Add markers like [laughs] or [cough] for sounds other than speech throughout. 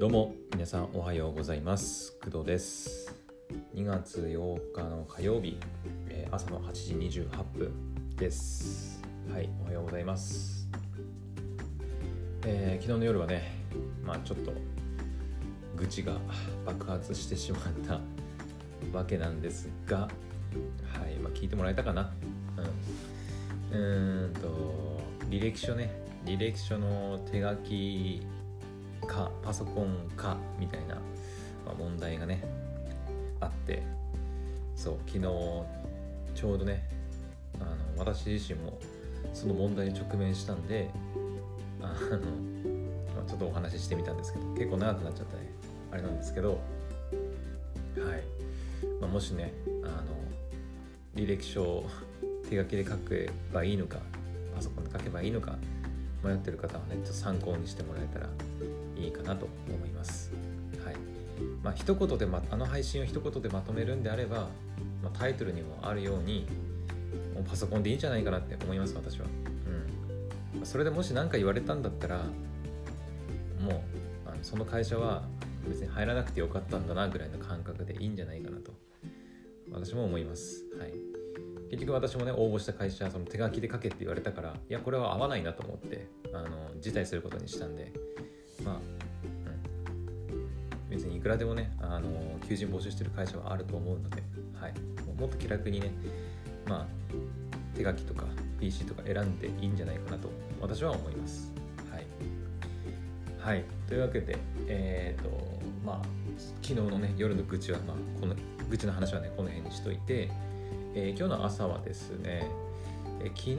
どうも皆さんおはようございます。工藤です。2月8日の火曜日、え朝の8時28分です。はいおはようございます、えー昨日の夜はねまあちょっと愚痴が爆発してしまった [laughs] わけなんですがはいまあ聞いてもらえたかな？うん。うんと履歴書ね履歴書の手書きかパソコンかみたいな、まあ、問題がねあってそう昨日ちょうどねあの私自身もその問題に直面したんであの、まあちょっとお話ししてみたんですけど結構長くなっちゃったね。あれなんですけどはい、まあ、もしねあの履歴書を手書きで書けばいいのかパソコンで書けばいいのか迷ってる方はねちょっと参考にしてもらえたらいいかなと思います。はい。まあ一言でまあの配信を一言でまとめるんであれば、まあ、タイトルにもあるようにもうパソコンでいいんじゃないかなって思います私は。うん。それでもし何か言われたんだったらもうあのその会社は別に入らなくてよかったんだなぐらいの感覚でいいんじゃないかなと私も思います。はい。結局私もね応募した会社その手書きで書けって言われたからいやこれは合わないなと思ってあの辞退することにしたんでまあ、うん、別にいくらでもねあの求人募集してる会社はあると思うので、はい、もっと気楽にねまあ手書きとか PC とか選んでいいんじゃないかなと私は思います。はい、はい、というわけでえっ、とまあ昨日のね夜の愚痴はまあこの愚痴の話はねこの辺にしといてえー今日の朝はですね、えー昨日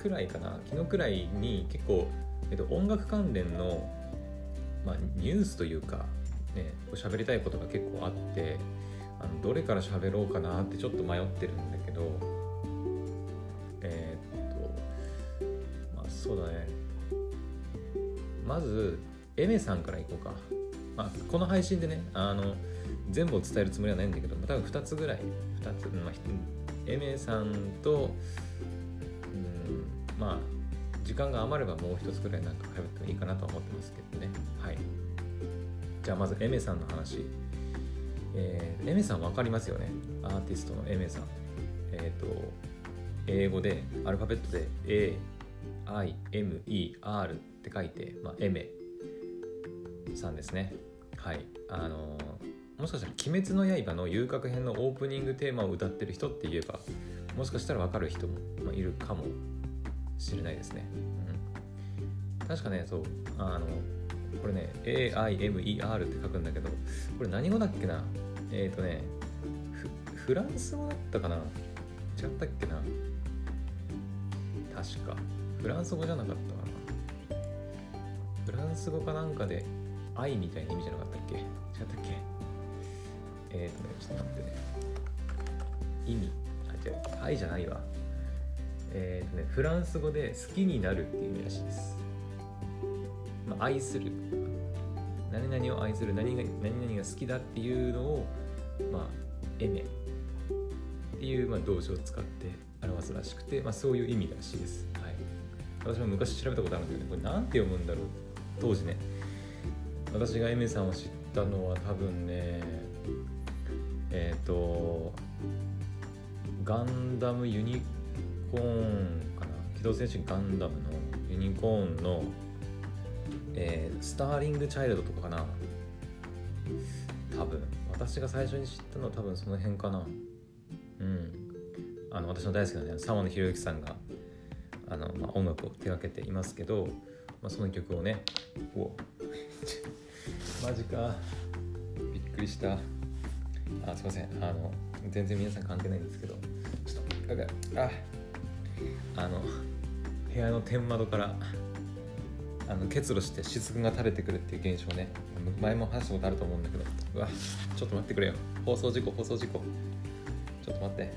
くらいかな昨日くらいに結構、えっと音楽関連の、まあ、ニュースというか、ね、喋りたいことが結構あってあのどれから喋ろうかなってちょっと迷ってるんだけどえーっとまあそうだね。まずエメさんからいこうか、まあ、この配信でねあの全部を伝えるつもりはないんだけど、多分2つぐらい。2つ、まあ、エメさんと、うん、まあ間が余ればもう一つぐらいなんか喋ってもいいかなとは思ってますけどね。はい。じゃあまずエメさんの話。えーエメさん分かりますよね？アーティストのエメさん。えっ、と英語でアルファベットで AIMER って書いて、まあ、エメさんですね。はい。あのーもしかしたら「鬼滅の刃」の遊郭編のオープニングテーマを歌ってる人って言えばもしかしたら分かる人も、まあ、いるかも。しれないですね、うん、確かねそうあのこれね AIMER って書くんだけどこれ何語だっけな？えっ、ー、とねフランス語だったかな？違ったっけな？確か。フランス語じゃなかったかな？フランス語かなんかで愛みたいな意味じゃなかったっけ？違ったっけ？えっ、ー、とね、ちょっと待ってね。意味。あ、違う。愛じゃないわ。え、ー、とね、フランス語で好きになるっていう意味らしいです。まあ、愛する。何々を愛する、何が何々が好きだっていうのを、まあ、エメっていう、まあ、動詞を使って表すらしくて、まあ、そういう意味らしいです。はい。私も昔調べたことあるんだけど、これなんて読むんだろう当時ね。私がエメさんを知ったのは多分ね、えっ、とガンダムユニコーンかな。機動戦士ガンダムのユニコーンの、えースターリングチャイルドとかかな。多分。私が最初に知ったのは多分その辺かな。うん。あの私の大好きなね沢野博之さんがあの、まあ、音楽を手掛けていますけど、まあ、その曲をねお [laughs] マジか。びっくりした。あすいません。あの全然皆さん関係ないんですけど。ちょっとあ。あの部屋の天窓からあの結露して雫が垂れてくるっていう現象ね。前も話したことあると思うんだけど。うわちょっと待ってくれよ。放送事故放送事故。ちょっと待って。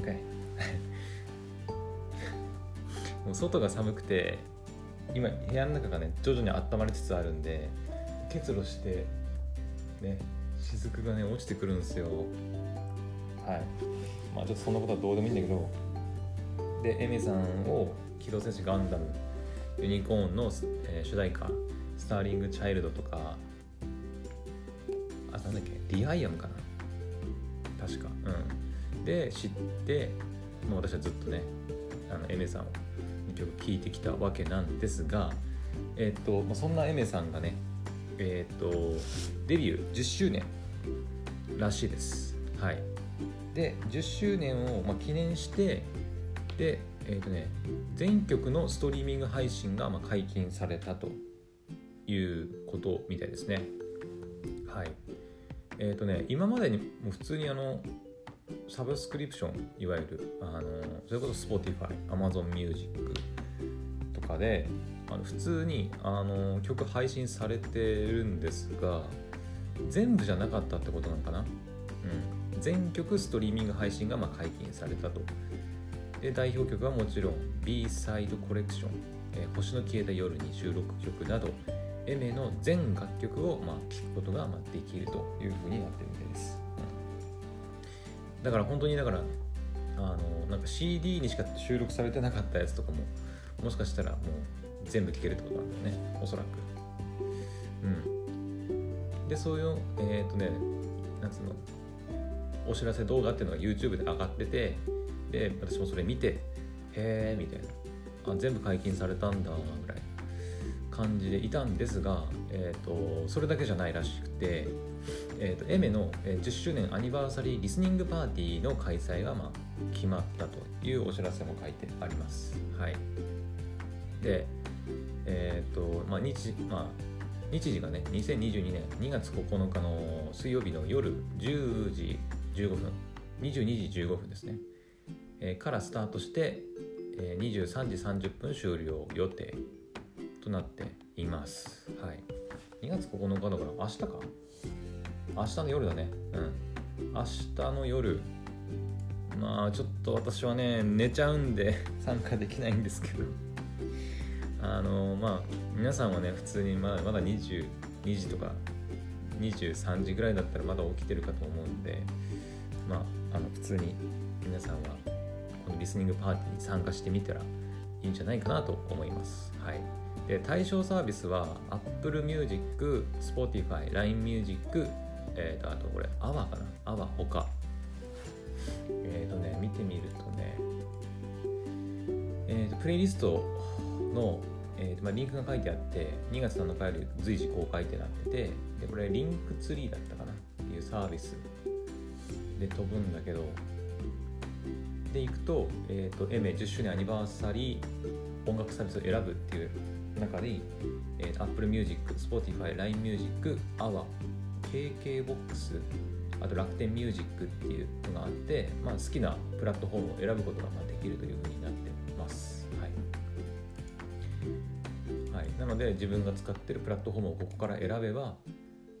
OK [laughs] もう外が寒くて今部屋の中がね徐々に温まりつつあるんで結露してね雫がね落ちてくるんですよ。はい。まあちょっとそんなことはどうでもいいんだけど。でエメさんを「機動戦士ガンダムユニコーンの」えー主題歌「スターリング・チャイルドとかあなんだっけリアイアムかな？確か。うん。で知ってもう私はずっとねあのエメさんを曲聴いてきたわけなんですがえっ、とそんなエメさんがねえっ、とデビュー10周年らしいです。はい。で10周年をまあ記念してでえーとね、全曲のストリーミング配信がま解禁されたということみたいですね。はい。え、ー、とね、今までにも普通にあの、サブスクリプション、いわゆる、あのそれこそ Spotify、Amazon Music とかで、あの普通にあの曲配信されてるんですが、全部じゃなかったってことなのかな？うん。全曲ストリーミング配信がま解禁されたと。で代表曲はもちろん B サイドコレクション、えー、星の消えた夜に収録曲などエメの全楽曲をまあ聴くことがまあできるというふうになってるみたいです、うん、だから本当にだからあのなんか CD にしか収録されてなかったやつとかももしかしたらもう全部聴けるってことなんだよね。おそらく。うん。でそういうえっ、ー、とねなんつうのお知らせ動画っていうのが YouTube で上がっててで私もそれ見てへえみたいな。あ全部解禁されたんだぐらい感じでいたんですが、えーと、それだけじゃないらしくて、えーと、エメの10周年アニバーサリーリスニングパーティーの開催が、まあ、決まったというお知らせも書いてあります。はい、で、え、ー、とまあ日まあ、日時がね2022年2月9日の水曜日の夜10時15分22時15分ですね。えからスタートして、え23時30分終了予定となっています。はい。2月9日だから明日か？明日の夜だね。うん。明日の夜、まあちょっと私はね、寝ちゃうんで [laughs] 参加できないんですけどあのまあ皆さんはね、普通にまだまだ22時とか23時ぐらいだったらまだ起きてるかと思うんで、まあ、あの普通に皆さんはのリスニングパーティーに参加してみたらいいんじゃないかなと思います。はい、で対象サービスは Apple Music、Spotify、LINE Music、えーと、あとこれ AWA かな？AWA 他。えっ、ー、とね、見てみるとね、えーと、プレイリストの、えーとまあ、リンクが書いてあって2月7日より随時公開ってなっててでこれリンクツリーだったかな？っていうサービスで飛ぶんだけどでいくと,、えーと、エメ10周年アニバーサリー音楽サービスを選ぶっていう中で、えー、Apple Music、Spotify、LINE Music、AWA、KKBOX あと楽天ミュージックっていうのがあって、まあ、好きなプラットフォームを選ぶことができるというふうになってます。はい、はい、なので自分が使ってるプラットフォームをここから選べば、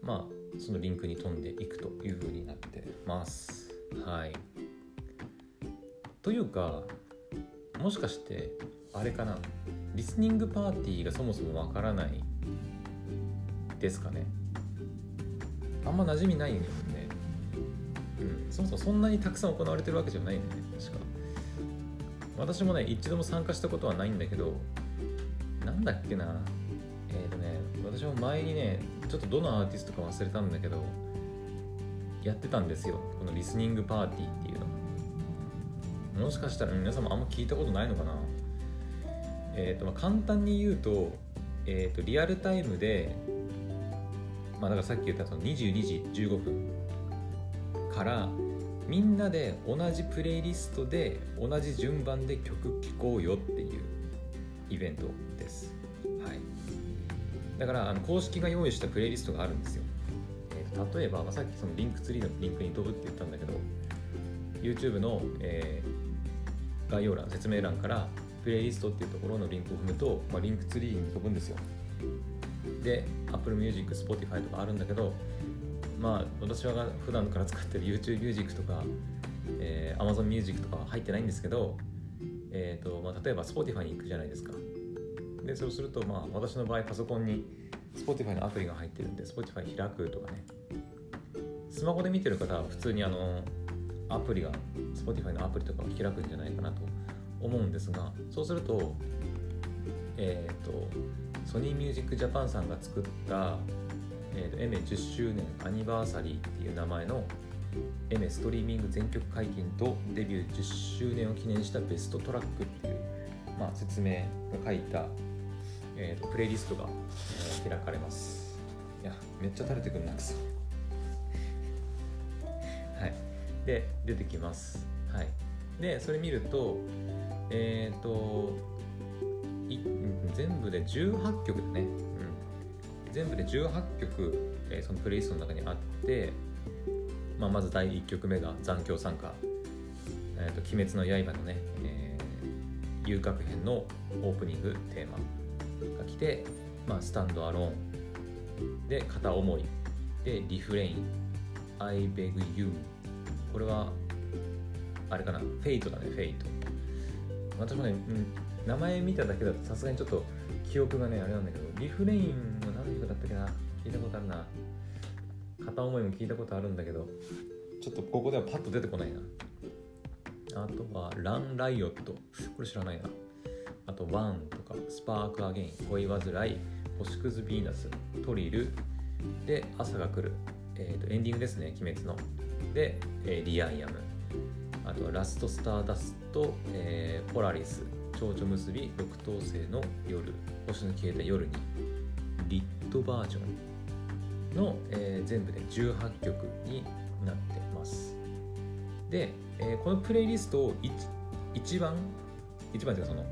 まあ、そのリンクに飛んでいくというふうになってます。はい。というかもしかしてあれかなリスニングパーティーがそもそもわからないですかね。あんま馴染みないんだよね。うんそもそもそんなにたくさん行われてるわけじゃないんだよね確か。私もね一度も参加したことはないんだけどなんだっけなえっ、ー、とね私も前にねちょっとどのアーティストか忘れたんだけどやってたんですよ。このリスニングパーティーっていうのもしかしたら皆さんもあんま聞いたことないのかな？えっ、ー、とまあ簡単に言うと,、えーと、リアルタイムでまあだからさっき言ったその22時15分からみんなで同じプレイリストで同じ順番で曲聴こうよっていうイベントです。はい、だからあの公式が用意したプレイリストがあるんですよ。えー、例えば、まあ、さっきその Linktree のリンクに飛ぶって言ったんだけど YouTube の、え概要欄説明欄からプレイリストっていうところのリンクを踏むと、まあ、 Linktree に飛ぶんですよ。で Apple Music、Spotify とかあるんだけどまあ私は普段から使ってる YouTube Music とか、えー、Amazon Music とか入ってないんですけど、えーとまあ、例えば Spotify に行くじゃないですか。でそうすると、まあ、私の場合パソコンに Spotify のアプリが入ってるんで Spotify 開くとかね。スマホで見てる方は普通にあのアプリが Spotify のアプリとかを開くんじゃないかなと思うんですがそうするとえっ、ー、とソニーミュージックジャパンさんが作ったえーと、エメ10周年アニバーサリーっていう名前のエメストリーミング全曲解禁とデビュー10周年を記念したベストトラックっていう、まあ、説明が書いた、えーと、プレイリストが、えー、開かれます。いやめっちゃ垂れてくるな。くそで出てきます。はい。でそれ見るとえ、ー、と全部で18曲だね。うん。全部で18曲、えー、そのプレイリストの中にあって、まあ、まず第1曲目が残響散歌「えーと、鬼滅の刃」のね、えー、遊郭編のオープニングテーマが来て、まあ、 STAND-ALONE。で片思い。で Ref:rain。I beg you これはあれかなフェイトだねフェイト。私もね、うん、名前見ただけだとさすがにちょっと記憶がねあれなんだけど Ref:rain は何の曲だったっけな聞いたことあるな。片思いも聞いたことあるんだけどちょっとここではパッと出てこないな。あとは Run Riot。これ知らないな。あと ONE とか SPARK-AGAIN。恋煩い星屑ヴィーナス、トリル。で朝が来る、えーと、エンディングですね鬼滅の。で、えー、 Re:I AM。あとは LAST STARDUST、えー、 Polaris。蝶々結び六等星の夜。星の消えた夜に。リットバージョンの、えー、全部で18曲になってます。で、えー、このプレイリストを一番一番というかその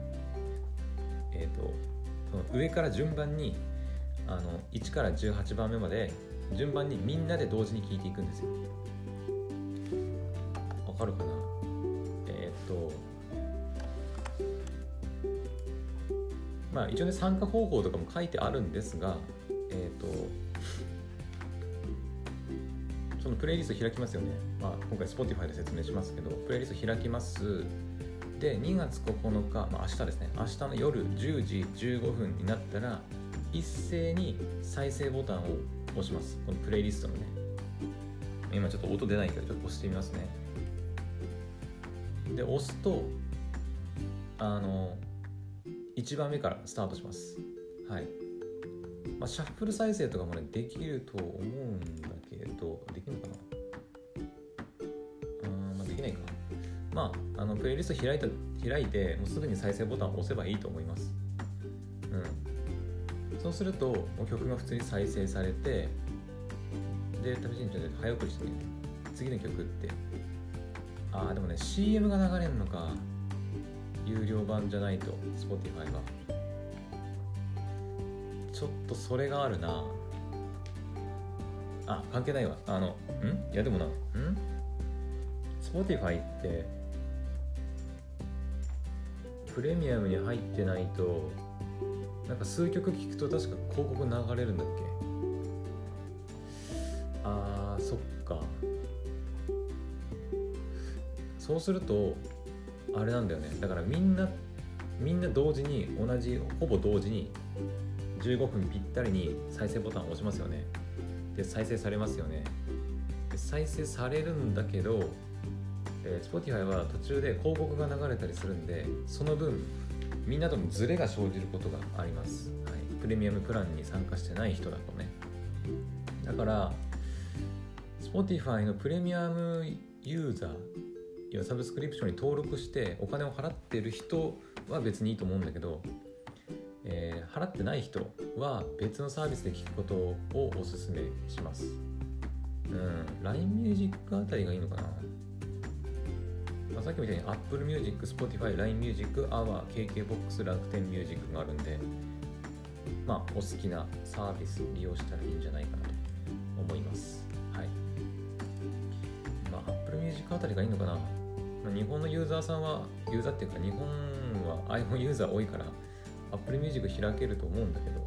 えっ、ー、とその上から順番にあの1から18番目まで順番にみんなで同時に聴いていくんですよ。かるかな。えっ、とまあ一応ね参加方法とかも書いてあるんですがえっ、とそのプレイリスト開きますよね、まあ、今回 Spotify で説明しますけどプレイリスト開きます。で2月9日、まあ、明日ですね。明日の夜10時15分になったら一斉に再生ボタンを押します。このプレイリストのね。今ちょっと音出ないけどちょっと押してみますね。で押すとあの1番目からスタートします。はい。まあ、シャッフル再生とかもね、できると思うんだけど、できるのかな？うん、まあ、できないか。まあ、あの、プレイリスト開いた、開いて、もうすぐに再生ボタンを押せばいいと思います。うん。そうすると、もう曲が普通に再生されて、で、試しにちょっと早送りしてね、次の曲って、ああ、でもね、CM が流れるのか。有料版じゃないと Spotify が。ちょっとそれがあるな。あ関係ないわ。あのん？いやでもな。ん？Spotify ってプレミアムに入ってないとなんか数曲聴くと確か広告流れるんだっけ？そうするとあれなんだよね。だからみんなみんな同時に同じほぼ同時に15分ぴったりに再生ボタンを押しますよね。で再生されますよね。で再生されるんだけど、えー、Spotify は途中で広告が流れたりするんでその分みんなとのズレが生じることがあります、はい、プレミアムプランに参加してない人だとね。だから Spotify のプレミアムユーザー要はサブスクリプションに登録してお金を払っている人は別にいいと思うんだけど、えー、払ってない人は別のサービスで聞くことをお勧めします。うん、LINE Music あたりがいいのかな、まあ、さっきみたいに Apple Music、Spotify、LINE Music、Our、KKBOX、楽天 Music があるんで、まあ、お好きなサービス利用したらいいんじゃないかなと思います。はい。まあ、Apple Music あたりがいいのかな？日本のユーザーさんは、ユーザーっていうか日本は iPhone ユーザー多いから Apple Music 開けると思うんだけど、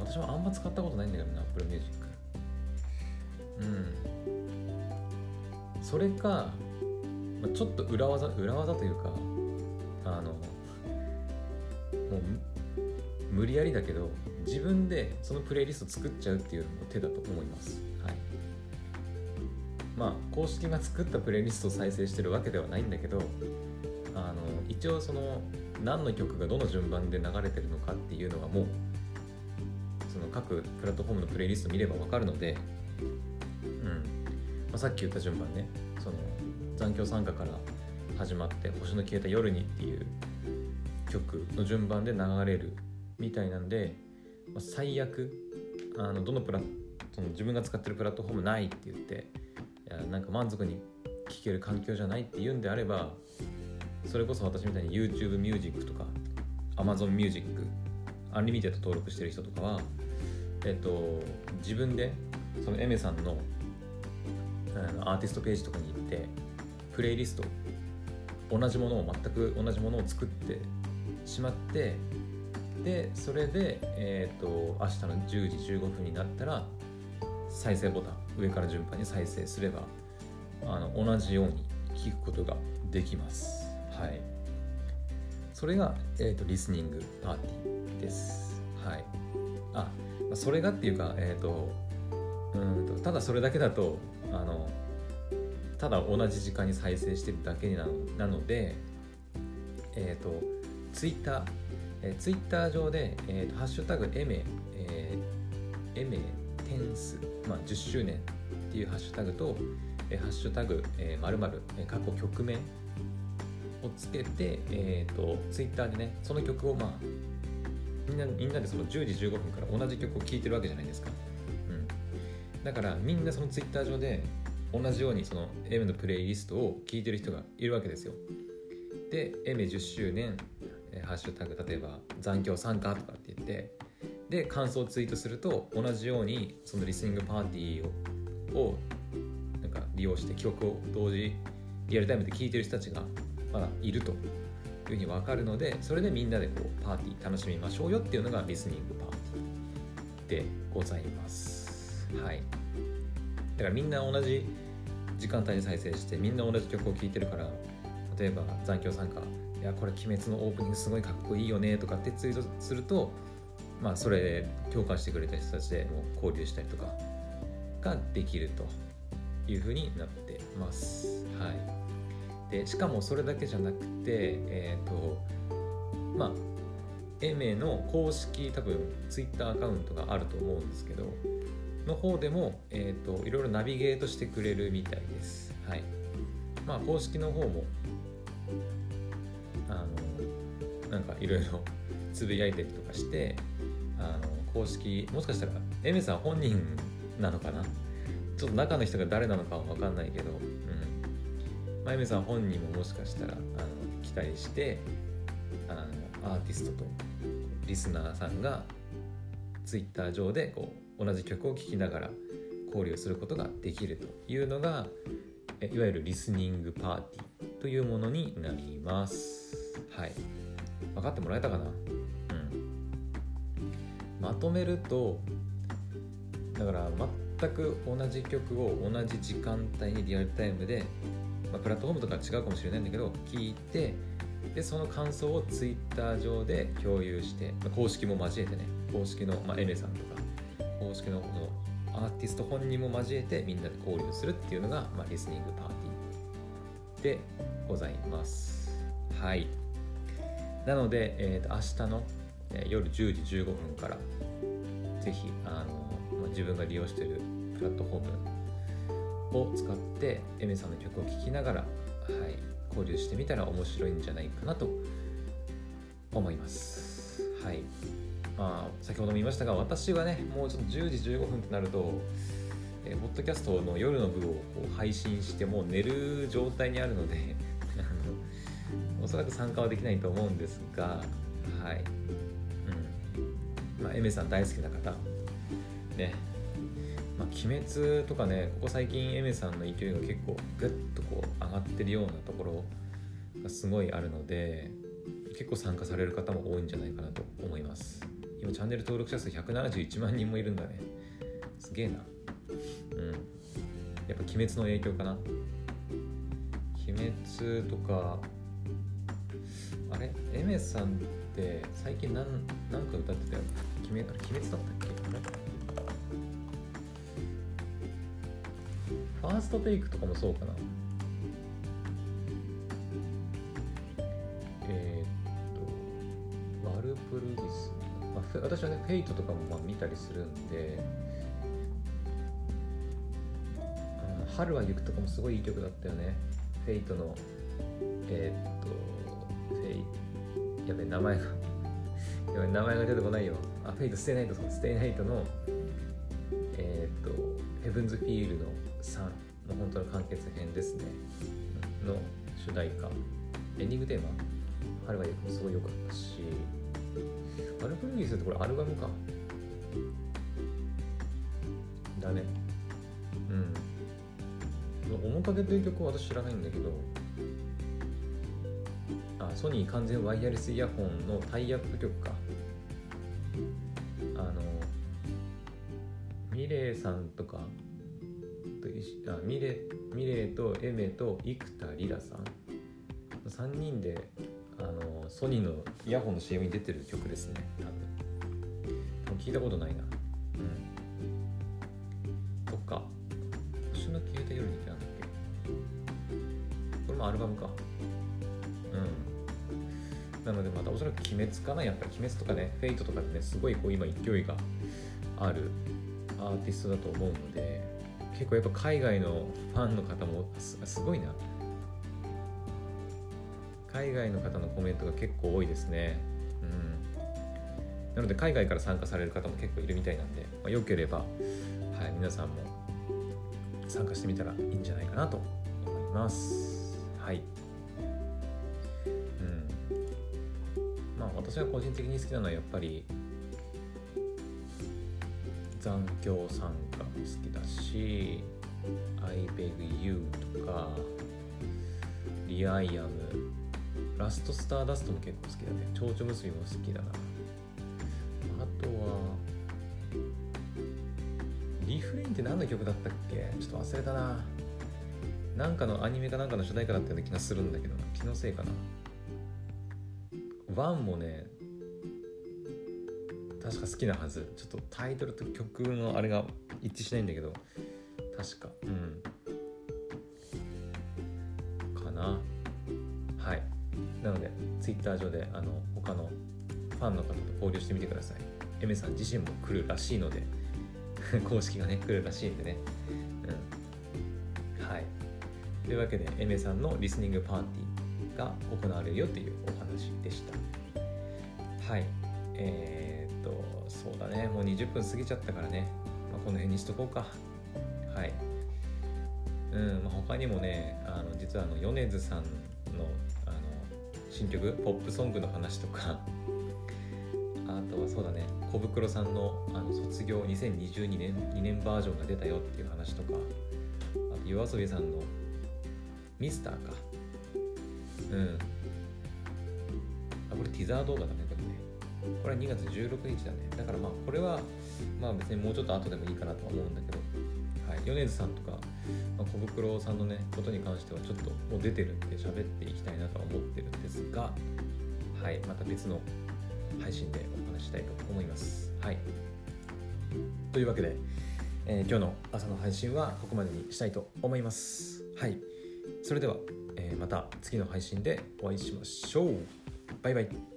うん、私はあんま使ったことないんだけどね、Apple Music。うん。それか、まあ、ちょっと裏技、裏技というか、あの、もう無理やりだけど、自分でそのプレイリスト作っちゃうっていうのも手だと思います。まあ公式が作ったプレイリストを再生してるわけではないんだけどあの一応その何の曲がどの順番で流れてるのかっていうのはもうその各プラットフォームのプレイリスト見れば分かるので、うん。まあ、さっき言った順番ね。その残響参加から始まって「星の消えた夜に」っていう曲の順番で流れるみたいなんで、まあ、最悪あのどのプラその自分が使ってるプラットフォームないって言ってなんか満足に聴ける環境じゃないっていうんであればそれこそ私みたいに YouTube Music とか Amazon Music Unlimited 登録してる人とかはえっと自分でそのエメさんのアーティストページとかに行ってプレイリスト同じものを全く同じものを作ってしまってでそれで、えーと、明日の10時15分になったら再生ボタン上から順番に再生すればあの同じように聞くことができます。はい。それが、えーと、リスニングパーティーです。はい。あそれがっていうかえっ、ー、とうんとただそれだけだとあのただ同じ時間に再生してるだけなのなのでえっ、ー、とツイッター、えー、ツイッター上で、えーと、ハッシュタグエメ、えー、エメテンス、まあ、10周年っていうハッシュタグと、えー、ハッシュタグ、えー、〇〇、え、過去曲名をつけて、えーと、ツイッターでねその曲をまあみんなみんなでその10時15分から同じ曲を聴いてるわけじゃないですか、うん、だからみんなそのツイッター上で同じようにその M のプレイリストを聴いてる人がいるわけですよ。で M10 周年ハッシュタグ例えば残響参加とかって言ってで感想をツイートすると同じようにそのリスニングパーティーをを利用して曲を同時リアルタイムで聴いてる人たちがまだいるというふうに分かるのでそれでみんなでこうパーティー楽しみましょうよっていうのがリスニングパーティーでございます。はい。だからみんな同じ時間帯に再生してみんな同じ曲を聴いてるから例えば残響参加いやこれ「鬼滅」のオープニングすごいかっこいいよねとかってツイートするとまあそれ共感してくれた人たちでもう交流したりとかができると。いうふうになってます。はい、でしかもそれだけじゃなくてえ、ー、とまあエメの公式多分ツイッターアカウントがあると思うんですけどの方でも、えーと、いろいろナビゲートしてくれるみたいです。はいまあ、公式の方もあのなんかいろいろ [laughs] つぶやいたりとかしてあの公式もしかしたらエメさん本人なのかなちょっと中の人が誰なのかは分かんないけど、うんまあ、エメさん本人ももしかしたらあの期待してあのアーティストとリスナーさんがツイッター上でこう同じ曲を聴きながら交流することができるというのがいわゆるリスニングパーティーというものになります。はい。分かってもらえたかな？うん。まとめると、だから全く同じ曲を同じ時間帯にリアルタイムで、まあ、プラットフォームとか違うかもしれないんだけど、聞いて、でその感想を Twitter 上で共有して、まあ、公式も交えてね公式の、まあ、エメさんとか公式のアーティスト本人も交えてみんなで交流するっていうのが、まあ、リスニングパーティーでございます。はい。なので、えー、と明日の、夜10時15分からぜひあの、自分が利用しているプラットフォームを使ってエメさんの曲を聴きながら、はい、交流してみたら面白いんじゃないかなと思います。はい。まあ、先ほども言いましたが私はねもうちょっと10時15分となると、えー、ポッドキャストの夜の部をこう配信してもう寝る状態にあるので [laughs] おそらく参加はできないと思うんですがはい。うん。まあエメさん大好きな方ね。まあ、鬼滅とかねここ最近エメさんの勢いが結構グッとこう上がってるようなところがすごいあるので結構参加される方も多いんじゃないかなと思います。今チャンネル登録者数171万人もいるんだね。すげえな。うん。やっぱ鬼滅の影響かな。鬼滅とかあれ？エメさんって最近何何か歌ってたよ鬼滅鬼滅だったっけ？THE FIRST TAKE とかもそうかな。えー、っとワルプルギス、まあ、私はね Fate とかもまあ見たりするんで春はゆくとかもすごいいい曲だったよね。 Fate のえー、っとフェイやべ名前が [laughs] やべ名前が出てこないよ。あ Fate/stay night stay night のえー、っとヘブンズフィールド3の本当の完結編ですね。の主題歌。エンディングテーマ。春は行くすごい良かったし。アルプルギスってこれアルバムか。だね。うん。面影という曲は私知らないんだけど。あソニー完全ワイヤレスイヤホンのタイアップ曲か。あのミレイさんとかとあミレミレイとエメと生田リラさん。3人であのソニーのイヤホンの CM に出てる曲ですね。多分。聞いたことないな。うん。とか。星の消えた夜になんだっけ？これもアルバムか。うん。なのでまたおそらく鬼滅かな。やっぱり鬼滅とかねフェイトとかでねすごいこう今勢いがあるアーティストだと思うので。結構やっぱ海外のファンの方もすすごいな。海外の方のコメントが結構多いですね。うん。なので海外から参加される方も結構いるみたいなんで、まあ、よければ、はい、皆さんも参加してみたらいいんじゃないかなと思います。はい。うん。まあ私が個人的に好きなのはやっぱり残響参加好きだし「I beg you」とか「リアイアム」ラストスターダストも結構好きだね。蝶々結びも好きだな。あとはリフレインって何の曲だったっけ？ちょっと忘れたな。なんかのアニメかなんかの主題歌だったような気がするんだけど気のせいかな。ワンもね確か好きなはず。ちょっとタイトルと曲のあれが一致しないんだけど。確か。うん。かな。はい。なので Twitter 上であの他のファンの方と交流してみてください。エメさん自身も来るらしいので。[laughs] 公式がね来るらしいんでね。うん。はい。というわけでエメさんのリスニングパーティーが行われるよというお話でした。はい。えー、とそうだね。もう20分過ぎちゃったからね、まあ、この辺にしとこうか。はい。うんまあ、他にもねあの実はあの米津さんのあの新曲ポップソングの話とかあとはそうだね。小袋さんのあの卒業2022年2年バージョンが出たよっていう話とかあと yoasobi さんのミスターか。うん。あこれティザー動画だね。これは2月16日だね。だからまあこれはまあ別にもうちょっと後でもいいかなとは思うんだけどはい。米津さんとか、まあ、小袋さんのねことに関してはちょっともう出てるんで喋っていきたいなとは思ってるんですがはい。また別の配信でお話したいと思います。はい。というわけで、えー、今日の朝の配信はここまでにしたいと思います。はい。それでは、えー、また次の配信でお会いしましょう。バイバイ。